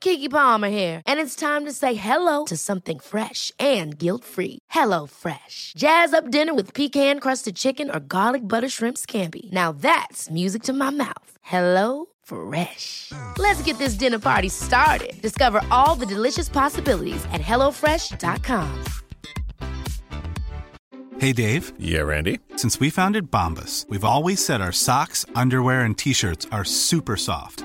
Kiki Palmer here, and it's time to say hello to something fresh and guilt-free. Hello Fresh. Jazz up dinner with pecan-crusted chicken or garlic butter shrimp scampi. Now that's music to my mouth. Hello Fresh. Let's get this dinner party started. Discover all the delicious possibilities at hellofresh.com. Hey Dave. Yeah, Randy. Since we founded Bombus, we've always said our socks, underwear, and t-shirts are super soft.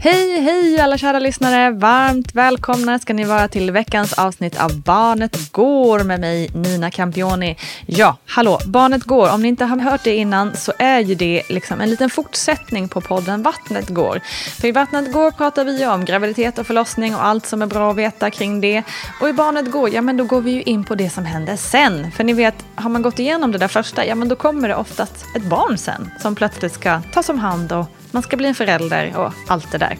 Hej, hej alla kära lyssnare! Varmt välkomna ska ni vara till veckans avsnitt av Barnet Går med mig Nina Campioni. Ja, hallå, Barnet Går. Om ni inte har hört det innan så är ju det liksom en liten fortsättning på podden Vattnet Går. För i Vattnet Går pratar vi ju om graviditet och förlossning och allt som är bra att veta kring det. Och i Barnet Går, ja men då går vi ju in på det som händer sen. För ni vet, har man gått igenom det där första, ja men då kommer det oftast ett barn sen som plötsligt ska tas om hand och man ska bli en förälder och allt det där.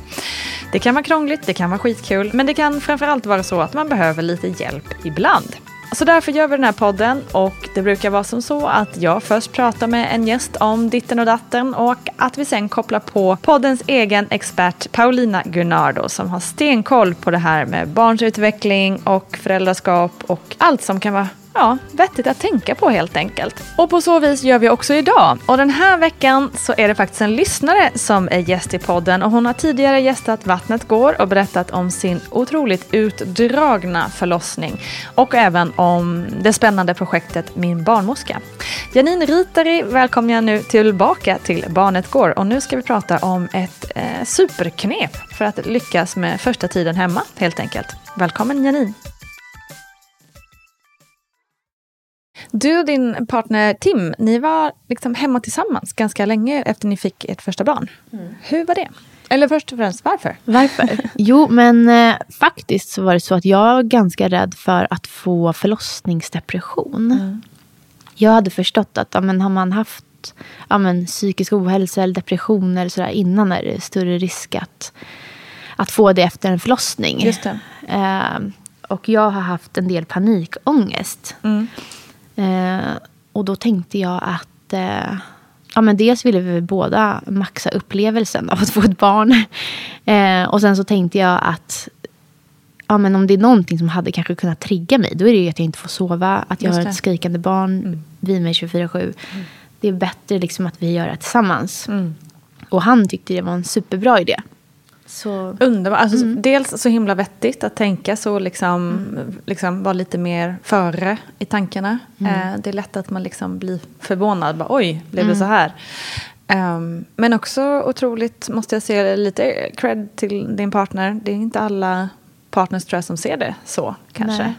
Det kan vara krångligt, det kan vara skitkul, men det kan framförallt vara så att man behöver lite hjälp ibland. Så därför gör vi den här podden och det brukar vara som så att jag först pratar med en gäst om ditten och datten och att vi sen kopplar på poddens egen expert Paulina Gunnardo som har stenkoll på det här med barns utveckling och föräldraskap och allt som kan vara ja, vettigt att tänka på helt enkelt. Och på så vis gör vi också idag. Och den här veckan så är det faktiskt en lyssnare som är gäst i podden och hon har tidigare gästat Vattnet går och berättat om sin otroligt utdragna förlossning och även om det spännande projektet Min barnmorska. Janine Ritari välkomnar jag nu tillbaka till Barnet går och nu ska vi prata om ett eh, superknep för att lyckas med första tiden hemma helt enkelt. Välkommen Janine! Du och din partner Tim, ni var liksom hemma tillsammans ganska länge efter ni fick ert första barn. Mm. Hur var det? Eller först och främst, varför? Varför? Jo, men eh, faktiskt så var det så att jag var ganska rädd för att få förlossningsdepression. Mm. Jag hade förstått att ja, men, har man haft ja, men, psykisk ohälsa eller depression eller sådär innan är det större risk att, att få det efter en förlossning. Just. Eh, och jag har haft en del panikångest. Mm. Eh, och då tänkte jag att eh, ja, men dels ville vi båda maxa upplevelsen av att få ett barn. Eh, och sen så tänkte jag att ja, men om det är någonting som hade kanske kunnat trigga mig, då är det ju att jag inte får sova, att jag Just har det. ett skrikande barn Mm. vid mig 24-7. Det är bättre liksom att vi gör det tillsammans. Mm. Och han tyckte det var en superbra idé. Så Underbart. Alltså, Dels så himla vettigt att tänka så, liksom, liksom vara lite mer före i tankarna. Eh, det är lätt att man liksom blir förvånad. Bara, Oj, blev det så här? Ehm, men också otroligt, måste jag säga, lite cred till din partner. Det är inte alla partners tror jag som ser det så kanske. Nej.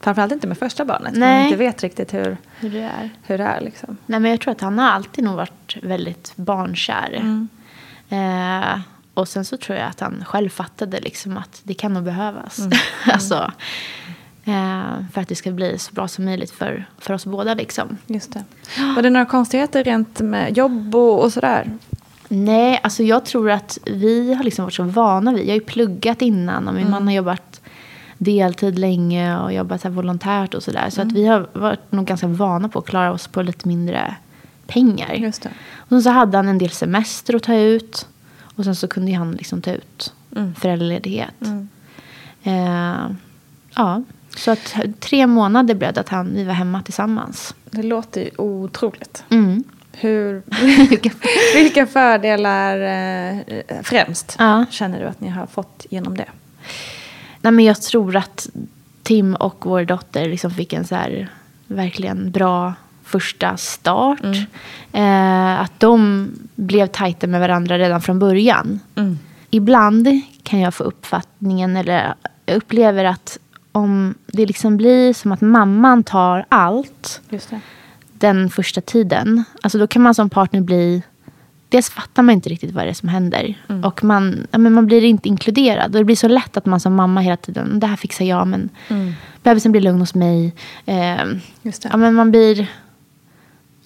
Framförallt inte med första barnet. Man Nej. inte vet riktigt hur, Hur det är. hur det är. Liksom. Nej, men jag tror att han har alltid nog varit väldigt barnkär. Mm. Eh, och sen så tror jag att han själv fattade liksom att det kan nog behövas. Mm. alltså, eh, för att det ska bli så bra som möjligt för, för oss båda. Liksom. Just det. Var det några konstigheter rent med jobb och, och sådär? Nej, alltså jag tror att vi har liksom varit så vana vid. Jag har ju pluggat innan och min man har jobbat deltid länge och jobbat här volontärt och sådär. Så att vi har varit nog ganska vana på att klara oss på lite mindre pengar. Just det. Och så hade han en del semester att ta ut. Och sen så kunde han liksom ta ut föräldraledighet. Eh, ja, så att tre månader blev det att han, vi var hemma tillsammans. Det låter ju otroligt. Mm. Hur, vilka fördelar eh, främst Ja. känner du att ni har fått genom det? Nej, men jag tror att Tim och vår dotter liksom fick en så här verkligen bra första start. Eh, att de blev tajta med varandra redan från början. Ibland kan jag få uppfattningen, eller jag upplever att om det liksom blir som att mamman tar allt den första tiden. Alltså då kan man som partner bli... Dels fattar man inte riktigt vad det är som händer. Mm. Och man, ja, men man blir inte inkluderad. Och det blir så lätt att man som mamma hela tiden, det här fixar jag, men bebisen blir lugn hos mig. Eh, Mm. Ja, men man blir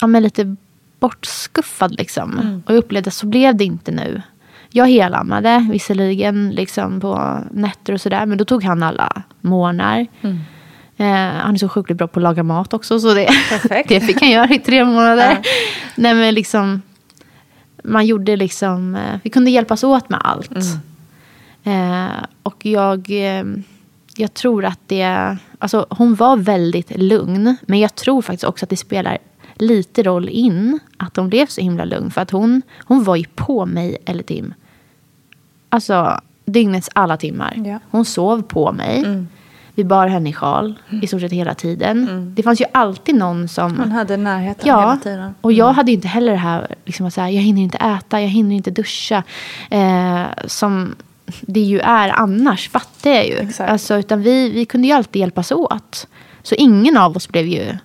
ja, men lite bortskuffad liksom. Mm. Och jag upplevde att så blev det inte nu. Jag helammade visserligen liksom på nätter och sådär. Men då tog han alla morgnar. Mm. Eh, han är så sjukligt bra på att laga mat också. Så det, det fick han göra i tre månader. Nej, men liksom, man gjorde liksom, eh, vi kunde hjälpas åt med allt. Eh, och jag, eh, jag tror att det, alltså hon var väldigt lugn. Men jag tror faktiskt också att det spelar lite roll in att hon blev så himla lugn. För att hon, hon var ju på mig eller Tim. Alltså dygnets alla timmar. Ja. Hon sov på mig. Vi bar henne i sjal i stort sett hela tiden. Det fanns ju alltid någon som... Man hade närheten Ja, hela tiden. och jag hade ju inte heller det här, liksom att säga, jag hinner inte äta, jag hinner inte duscha. Eh, som det ju är annars, fattar jag ju. Exakt. Alltså, utan vi, vi kunde ju alltid hjälpas åt. Så ingen av oss blev ju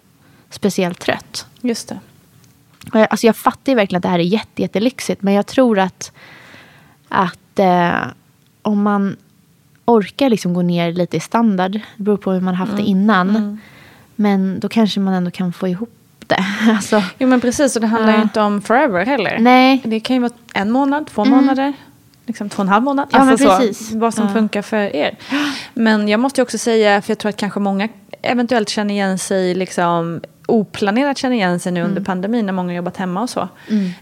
speciellt trött. Just det. Alltså jag fattar ju verkligen att det här är jätte, jättelyxigt. Men jag tror att, att eh, om man orkar liksom gå ner lite i standard. Det beror på hur man haft det innan. Men då kanske man ändå kan få ihop det. Alltså, Jo men precis, och det handlar ju Ja. inte om forever heller. Nej. Det kan ju vara en månad, två månader. Liksom två och en halv månad. Ja, alltså men så, precis. vad som Ja. funkar för er. Men jag måste ju också säga, för jag tror att kanske många eventuellt känner igen sig, liksom, oplanerat känner igen sig nu under Mm. pandemin när många har jobbat hemma och så.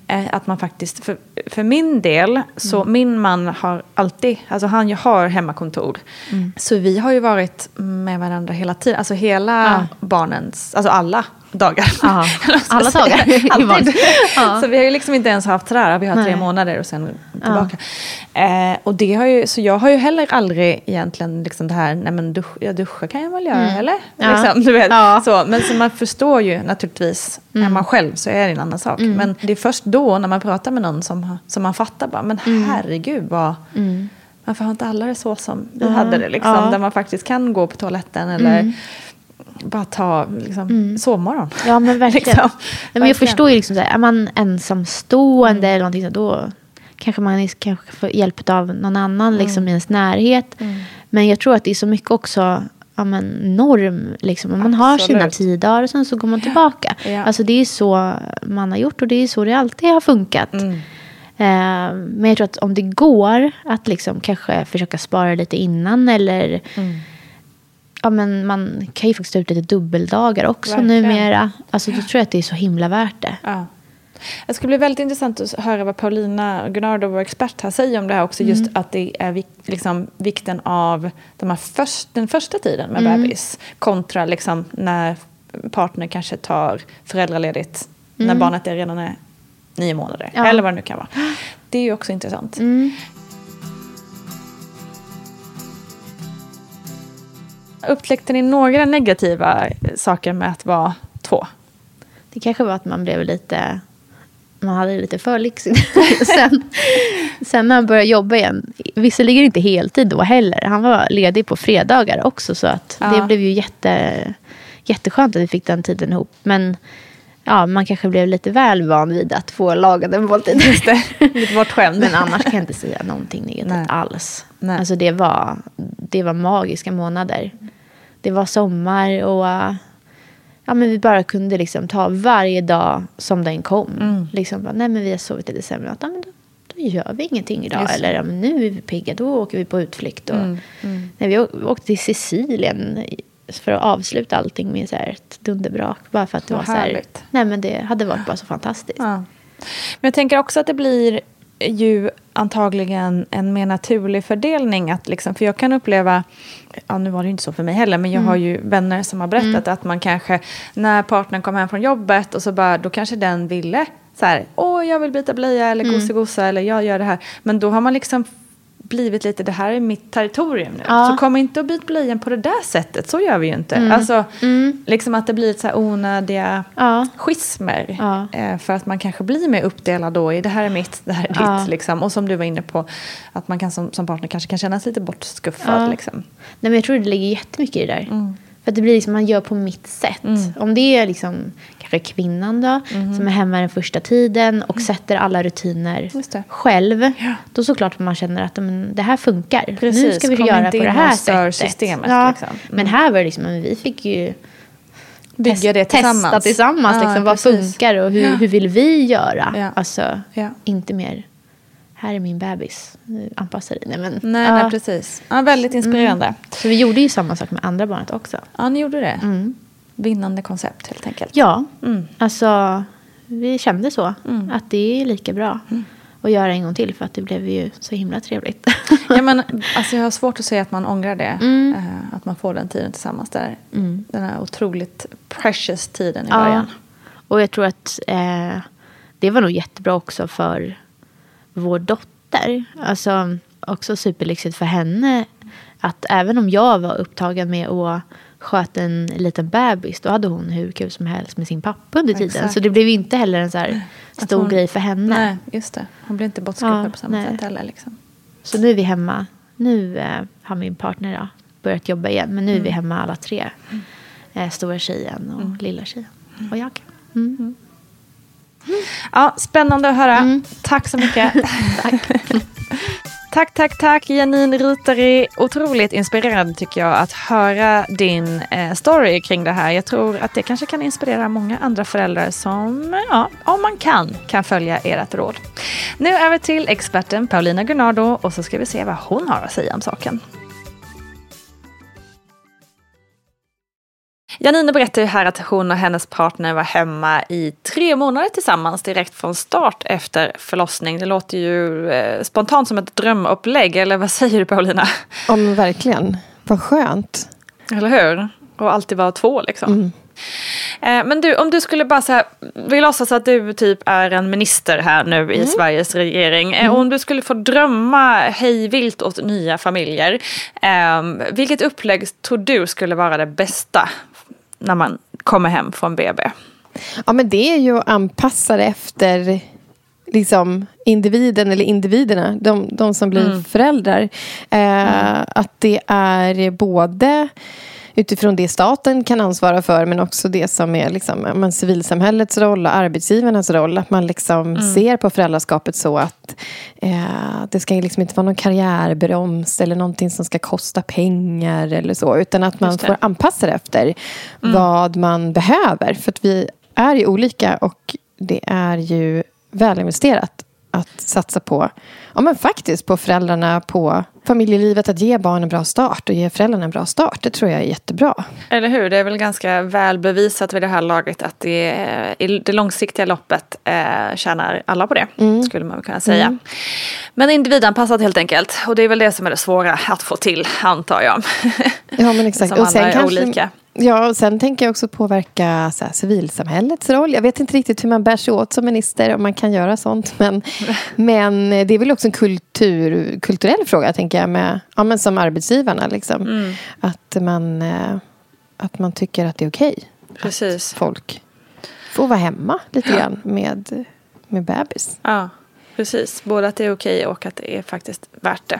Eh, att man faktiskt, för, för min del, så Mm. min man har alltid, alltså han har hemmakontor. Mm. Så vi har ju varit med varandra hela tiden, alltså hela Ja. barnens, alltså alla dagar. Eller ska alla dagar Alltid. Så vi har ju liksom inte ens haft sådär, vi har tre Nej. månader och sen tillbaka. Eh, och det har ju, så jag har ju heller aldrig egentligen liksom det här, nej men dusch, ja, duscha kan jag väl göra, eller? Mm. Ja. Liksom, du vet, Ja. så. Men så man förstår ju naturligtvis, Mm. är man själv så är det en annan sak. Men det är först då när man pratar med någon som, som man fattar bara, men Mm. herregud vad... Varför har inte alla det så som vi hade det? Liksom. Där man faktiskt kan gå på toaletten eller bara ta liksom, sovmorgon. Ja men verkligen. Liksom. Nej, men jag förstår ju liksom så här, är man ensamstående eller någonting så då kanske man kanske får hjälp av någon annan liksom Mm. i ens närhet. Men jag tror att det är så mycket också ja, men norm. Liksom. Man har sina Absolut. tio dagar och sen så går man tillbaka. Ja. Alltså det är så man har gjort och det är så det alltid har funkat. Mm. Eh, men jag tror att om det går att liksom kanske försöka spara lite innan eller Mm. Ja, men man kan ju faktiskt ta ut lite dubbeldagar också Verkligen. numera. Alltså, då tror jag att det är så himla värt det. Ja. Det skulle bli väldigt intressant att höra vad Paulina Gunnardo, vår expert här, säger om det här också. Just att det är liksom, vikten av de här först, den första tiden med bebis kontra liksom, när partner kanske tar föräldraledigt när barnet är redan är nio månader. Ja. Eller vad det nu kan vara. Det är ju också intressant. Upptäckte ni några negativa saker med att vara två? Det kanske var att man blev lite man hade lite för lyxigt. sen, sen när han började jobba igen, visserligen inte heltid då heller. Han var ledig på fredagar också. Så att Ja. det blev ju jätte, jätteskönt att vi fick den tiden ihop. Men ja, man kanske blev lite väl van vid att få lagad en måltid. Just det. Lite bortskämd. Men annars kan jag inte säga någonting negativt alls. Nej. Alltså det var, det var magiska månader. Det var sommar och uh, ja, men vi bara kunde liksom ta varje dag som den kom. Mm. Liksom bara, nej men vi har sovit i december. Ja, men då, då gör vi ingenting idag. Just. Eller ja, men nu är vi pigga, då åker vi på utflykt. Och, Mm, Nej, vi åkte till Sicilien för att avsluta allting med så här ett dunderbrak. Bara för att det Vad var så här, härligt. nej men det hade varit bara så fantastiskt. Ja. Men jag tänker också att det blir ju antagligen en mer naturlig fördelning. Att liksom, för jag kan uppleva, ja nu var det ju inte så för mig heller, men jag har ju vänner som har berättat att man kanske, när partnern kom hem från jobbet och så bara, då kanske den ville så här, åh jag vill byta blöja eller gosegosa eller jag gör det här. Men då har man liksom blivit lite, det här är mitt territorium nu. Ja. Så kom inte och byt blöjan på det där sättet, så gör vi ju inte. Alltså, liksom att det blir så här onödiga Ja. schismer. Ja. Eh, för att man kanske blir mer uppdelad då i det här är mitt, det här är Ja. ditt. Liksom. Och som du var inne på, att man kan som, som partner kanske kan känna sig lite bortskuffad. Liksom. Nej, men jag tror det ligger jättemycket i det där. Mm. För att det blir liksom, man gör på mitt sätt. Om det är liksom, kanske kvinnan då, Mm. som är hemma den första tiden och sätter alla rutiner själv. Ja. Då såklart man känner att men, det här funkar. nu Precis, ska vi kom göra på det här sättet. systemet, Ja. liksom. Mm. Men här var det liksom, men vi fick ju Bygga det tillsammans. testa tillsammans. Ja, liksom, vad funkar och hur, Ja. hur vill vi göra? Ja. Alltså, inte mer, här är min bebis, Nu anpassa dig. Nej, men, Nej, nej, precis. Väldigt inspirerande. Så vi gjorde ju samma sak med andra barnet också. Ja, ni gjorde det. Vinnande koncept helt enkelt. Ja, Mm. alltså vi kände så. Att det är lika bra Mm. att göra en gång till för att det blev ju så himla trevligt. Ja, men, alltså, jag har svårt att säga att man ångrar det. Mm. Eh, att man får den tiden tillsammans där. Den här otroligt precious tiden i Ja. början. Och jag tror att eh, det var nog jättebra också för vår dotter. Alltså också superlyxigt för henne. Att även om jag var upptagen med att sköta en liten bebis. Då hade hon hur kul som helst med sin pappa under tiden. Exakt. Så det blev inte heller en så här stor hon- grej för henne. Nej, just det. Hon blir inte bortskuffad Ja, på samma nej. sätt heller. Liksom. Så nu är vi hemma. Nu eh, har min partner då, börjat jobba igen. Men nu är vi Mm. hemma alla tre. Eh, stora tjejen och lilla tjejen. Och jag. Mm. Ja, spännande att höra. Mm. Tack så mycket. tack tack, tack, tack Janine Rutari. Otroligt inspirerande tycker jag att höra din eh, story kring det här. Jag tror att det kanske kan inspirera många andra föräldrar som, ja, om man kan, kan följa ert råd. Nu över till experten Paulina Gunnardo och så ska vi se vad hon har att säga om saken. Janine berättar ju här att hon och hennes partner var hemma i tre månader tillsammans direkt från start efter förlossning. Det låter ju eh, spontant som ett drömupplägg, eller vad säger du Paulina? Ja men verkligen. Vad skönt. Eller hur? Och alltid vara två liksom. Eh, men du, om du skulle bara så här, vi låtsas att du typ är en minister här nu i Sveriges regering. Eh, Om du skulle få drömma hej vilt åt nya familjer. Eh, vilket upplägg tror du skulle vara det bästa när man kommer hem från BB? Ja men det är ju att anpassa det efter liksom individen eller individerna, de, de som blir föräldrar. Eh, Att det är både utifrån det staten kan ansvara för men också det som är liksom, men civilsamhällets roll och arbetsgivarnas roll. Att man liksom ser på föräldraskapet så att eh, det ska liksom inte vara någon karriärbroms eller någonting som ska kosta pengar eller så. Utan att man får anpassa det efter vad man behöver. För att vi är ju olika och det är ju välinvesterat att satsa på, ja men faktiskt på föräldrarna, på familjelivet, att ge barnen en bra start och ge föräldrarna en bra start. Det tror jag är jättebra. Eller hur? Det är väl ganska väl bevisat vid det här laget att det, eh, i det långsiktiga loppet eh, tjänar alla på det. Skulle man kunna säga. Men individanpassat helt enkelt. Och det är väl det som är det svåra att få till, antar jag. Ja men exakt. Som alla är olika. Ja, och sen tänker jag också påverka så här, civilsamhällets roll. Jag vet inte riktigt hur man bär sig åt som minister, om man kan göra sånt. Men, men det är väl också en kultur, kulturell fråga, tänker jag, med, ja, men som arbetsgivarna. Liksom. Mm. Att, man, eh, att man tycker att det är okej. Precis. Att folk får vara hemma lite grann med, med bebis. Ja, precis. Både att det är okej och att det är faktiskt värt det.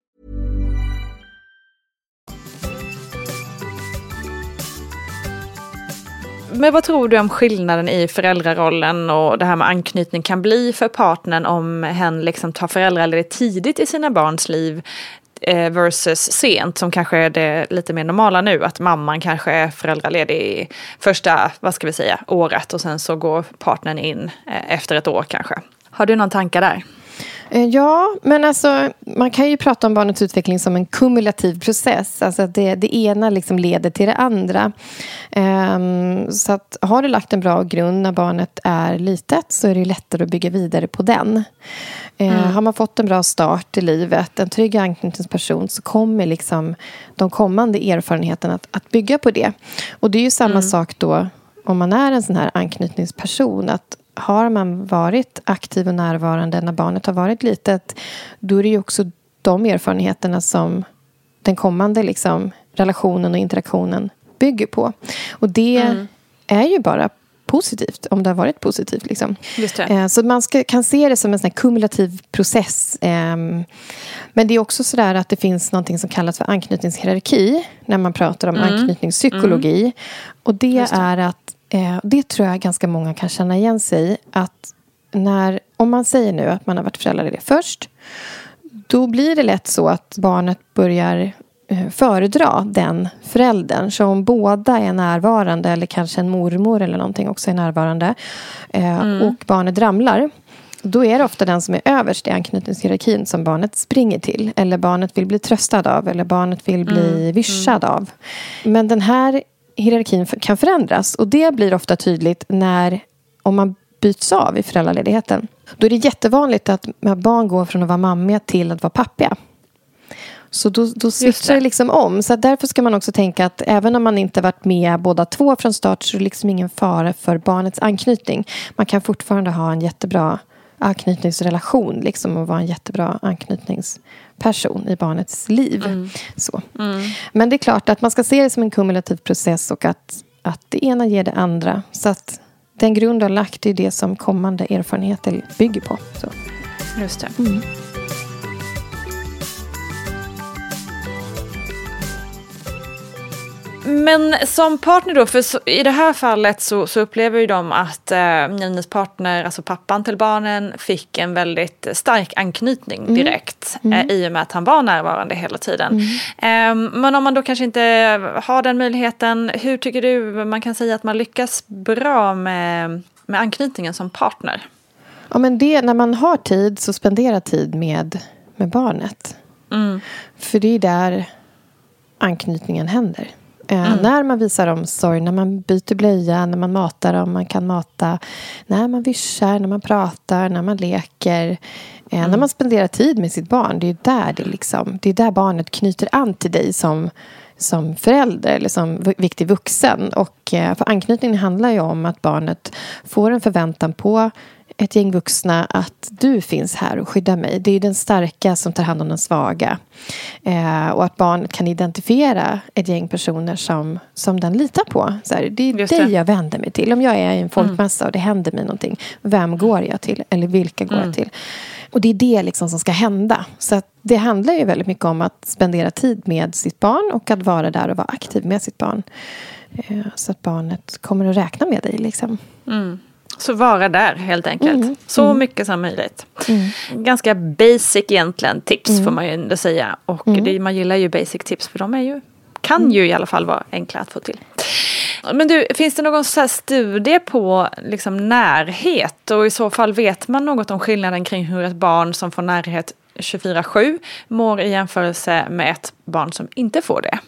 Men vad tror du om skillnaden i föräldrarollen och det här med anknytning kan bli för partnern om hen liksom tar föräldraledigt tidigt i sina barns liv eh, versus sent som kanske är det lite mer normala nu att mamman kanske är föräldraledig i första, vad ska vi säga, året och sen så går partnern in eh, efter ett år kanske. Har du någon tanke där? Eh, Ja, men alltså, man kan ju prata om barnets utveckling som en kumulativ process. Alltså att det, det ena liksom leder till det andra. Ehm, så att har du lagt en bra grund när barnet är litet så är det lättare att bygga vidare på den. Eh, Har man fått en bra start i livet, en trygg anknytningsperson så kommer liksom de kommande erfarenheterna att, att bygga på det. Och det är ju samma sak då om man är en sån här anknytningsperson. att har man varit aktiv och närvarande när barnet har varit litet då är det ju också de erfarenheterna som den kommande liksom, relationen och interaktionen bygger på. Och det är ju bara positivt, om det har varit positivt. Liksom. Det. Eh, Så man ska, kan se det som en sån kumulativ process. Ehm, Men det är också så att det finns något som kallas för anknytningshierarki när man pratar om anknytningspsykologi. Och det, är att, eh, det tror jag ganska många kan känna igen sig i. Att när, om man säger nu att man har varit föräldraledig först då blir det lätt så att barnet börjar eh, föredra den föräldern. Så om båda är närvarande eller kanske en mormor eller någonting också är närvarande eh, och barnet ramlar då är det ofta den som är överst i anknytningshierarkin som barnet springer till. Eller barnet vill bli tröstad av. Eller barnet vill bli vyssjad av. Men den här hierarkin kan förändras. Och det blir ofta tydligt när om man byts av i föräldraledigheten. Då är det jättevanligt att barn går från att vara mammiga till att vara pappiga. Så då, då switchar det liksom om. Så därför ska man också tänka att även om man inte varit med båda två från start så är det liksom ingen fara för barnets anknytning. Man kan fortfarande ha en jättebra anknytningsrelation liksom, och vara en jättebra anknytningsperson i barnets liv. Mm. Så. Men det är klart att man ska se det som en kumulativ process och att, att det ena ger det andra. Så att den grund du har lagt är det som kommande erfarenheter bygger på. Så. Just det. Men som partner då, för så, i det här fallet så, så upplever ju de att eh, Nines partner, alltså pappan till barnen, fick en väldigt stark anknytning direkt Eh, i och med att han var närvarande hela tiden. Eh, men om man då kanske inte har den möjligheten, hur tycker du man kan säga att man lyckas bra med, med anknytningen som partner? Ja, men det, när man har tid, så spendera tid med, med barnet. För det är där anknytningen händer. Eh, När man visar omsorg, när man byter blöja, när man matar dem, man kan mata, när man vischar, när man pratar, när man leker. Eh, När man spenderar tid med sitt barn, det är där, det, liksom, det är där barnet knyter an till dig som, som förälder eller som viktig vuxen. Och, eh, för anknytningen handlar ju om att barnet får en förväntan på ett gäng vuxna att du finns här och skyddar mig. Det är den starka som tar hand om den svaga. Eh, och att barnet kan identifiera ett gäng personer som, som den litar på. Så här, det är Just dig det. Mm. jag vänder mig till. Om jag är i en folkmassa och det händer mig någonting. Vem går jag till? Eller vilka går Mm. jag till? Och det är det liksom som ska hända. Så det handlar ju väldigt mycket om att spendera tid med sitt barn och att vara där och vara aktiv med sitt barn. Eh, så att barnet kommer att räkna med dig. Liksom. Så vara där helt enkelt. Så mycket som möjligt. Ganska basic egentligen tips får man ju ändå säga. Och det, man gillar ju basic tips för de är ju, kan ju i alla fall vara enkla att få till. Men du, finns det någon så studie på liksom närhet? Och i så fall vet man något om skillnaden kring hur ett barn som får närhet 24-7 mår i jämförelse med ett barn som inte får det?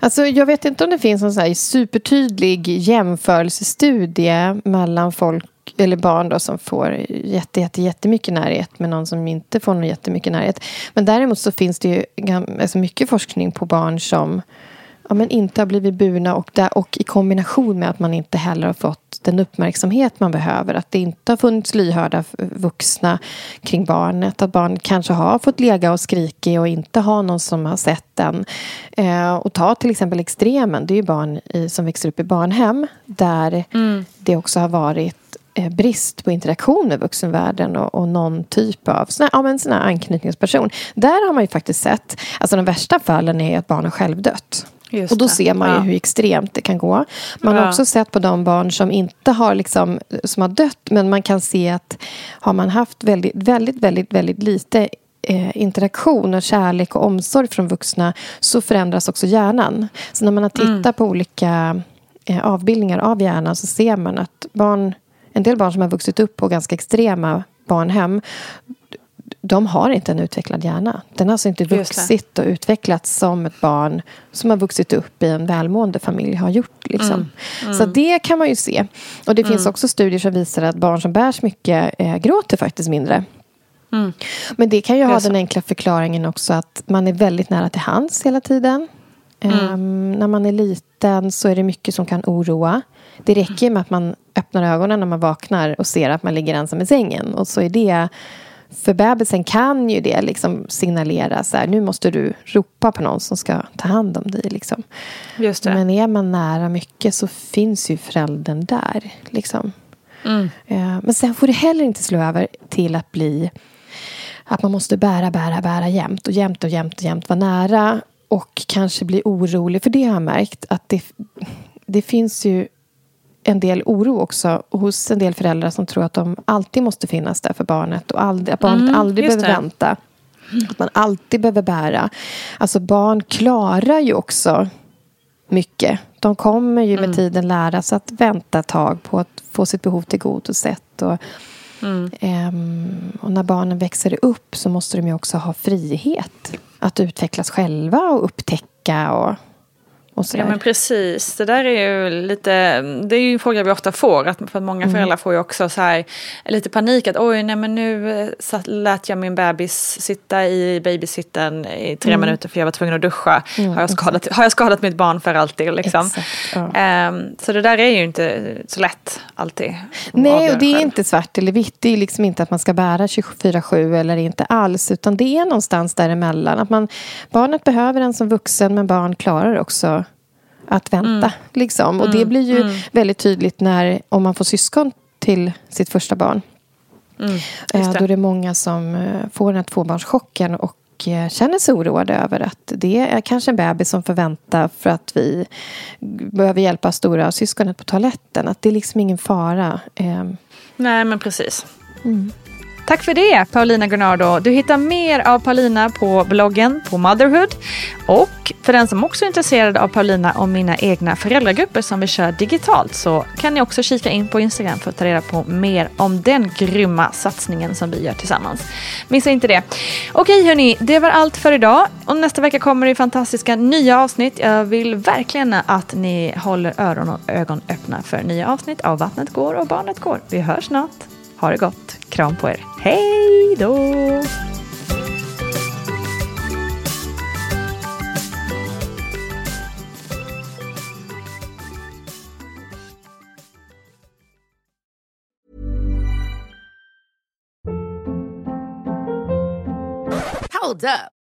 Alltså, jag vet inte om det finns någon supertydlig jämförelsestudie mellan folk eller barn då, som får jätte, jätte, jättemycket närhet med någon som inte får någon jättemycket närhet. Men däremot så finns det ju alltså mycket forskning på barn som ja, men inte har blivit burna och, där, och i kombination med att man inte heller har fått den uppmärksamhet man behöver. Att det inte har funnits lyhörda vuxna kring barnet. Att barn kanske har fått lega och skrika och inte ha någon som har sett den. Eh, och ta till exempel extremen. Det är ju barn i, som växer upp i barnhem där det också har varit eh, brist på interaktion med vuxenvärlden och, och någon typ av sån här, ja, men sån anknytningsperson. Där har man ju faktiskt sett, alltså de värsta fallen är att barn har självdött. Just och då det. ser man ju Ja. hur extremt det kan gå. Man har Ja. också sett på de barn som inte har liksom, som har dött men man kan se att har man haft väldigt, väldigt, väldigt, väldigt lite eh, interaktion och kärlek och omsorg från vuxna så förändras också hjärnan. Så när man har tittat på olika eh, avbildningar av hjärnan så ser man att barn, en del barn som har vuxit upp på ganska extrema barnhem de har inte en utvecklad hjärna. Den har alltså inte vuxit och utvecklats som ett barn som har vuxit upp i en välmående familj har gjort. Liksom. Mm. Så det kan man ju se. Och det finns också studier som visar att barn som bärs mycket eh, gråter faktiskt mindre. Men det kan ju Mm. Ha den enkla förklaringen också att man är väldigt nära till hands hela tiden. Mm. Ehm, när man är liten så är det mycket som kan oroa. Det räcker med att man öppnar ögonen när man vaknar och ser att man ligger ensam i sängen. Och så är det för bebisen kan ju det liksom signalera så här, nu måste du ropa på någon som ska ta hand om dig. Liksom. Men är man nära mycket så finns ju föräldern där. Liksom. Mm. Eh, Men sen får det heller inte slå över till att bli att man måste bära, bära, bära jämt och jämt och jämt och jämt vara nära och kanske bli orolig. För det har jag märkt att det, det finns ju en del oro också hos en del föräldrar som tror att de alltid måste finnas där för barnet och aldrig, att barnet Mm, aldrig behöver det. vänta. Att man alltid behöver bära. Alltså barn klarar ju också mycket. De kommer ju med tiden lära sig att vänta ett tag på att få sitt behov tillgodosett. Och, ehm, och när barnen växer upp så måste de ju också ha frihet att utvecklas själva och upptäcka och. Ja men precis, det där är ju lite, det är ju en fråga vi ofta får. Att, för att många Mm. föräldrar får ju också så här, lite panik att oj nej men nu eh, satt, lät jag min bebis sitta i babysitten i tre Mm. minuter för jag var tvungen att duscha. Mm, har, jag skadat, har jag skadat mitt barn för alltid liksom? Exakt, ja. Ehm, så det där är ju inte så lätt alltid. Nej, och det är själv. inte svart eller vitt. Det är liksom inte att man ska bära 24-7 eller inte alls. Utan det är någonstans däremellan. Att man, barnet behöver en som vuxen, men barn klarar också att vänta. Mm. Liksom. Och det blir ju väldigt tydligt när, om man får syskon till sitt första barn. Mm, Eh, just Då är det många som eh, får den här tvåbarnschocken och eh, känner sig oroade över att det är kanske en bebis som får vänta för att vi behöver hjälpa stora syskonet på toaletten. Att det är liksom ingen fara. Nej men precis. Tack för det Paulina Gunnardo. Du hittar mer av Paulina på bloggen på Motherhood. Och för den som också är intresserad av Paulina och mina egna föräldragrupper som vi kör digitalt så kan ni också kika in på Instagram för att ta reda på mer om den grymma satsningen som vi gör tillsammans. Missa inte det. Okej hörni, det var allt för idag. Och nästa vecka kommer det fantastiska nya avsnitt. Jag vill verkligen att ni håller öron och ögon öppna för nya avsnitt av Vattnet går och barnet går. Vi hörs snart. Ha det gott. Kram på er. Hej då! Hold up.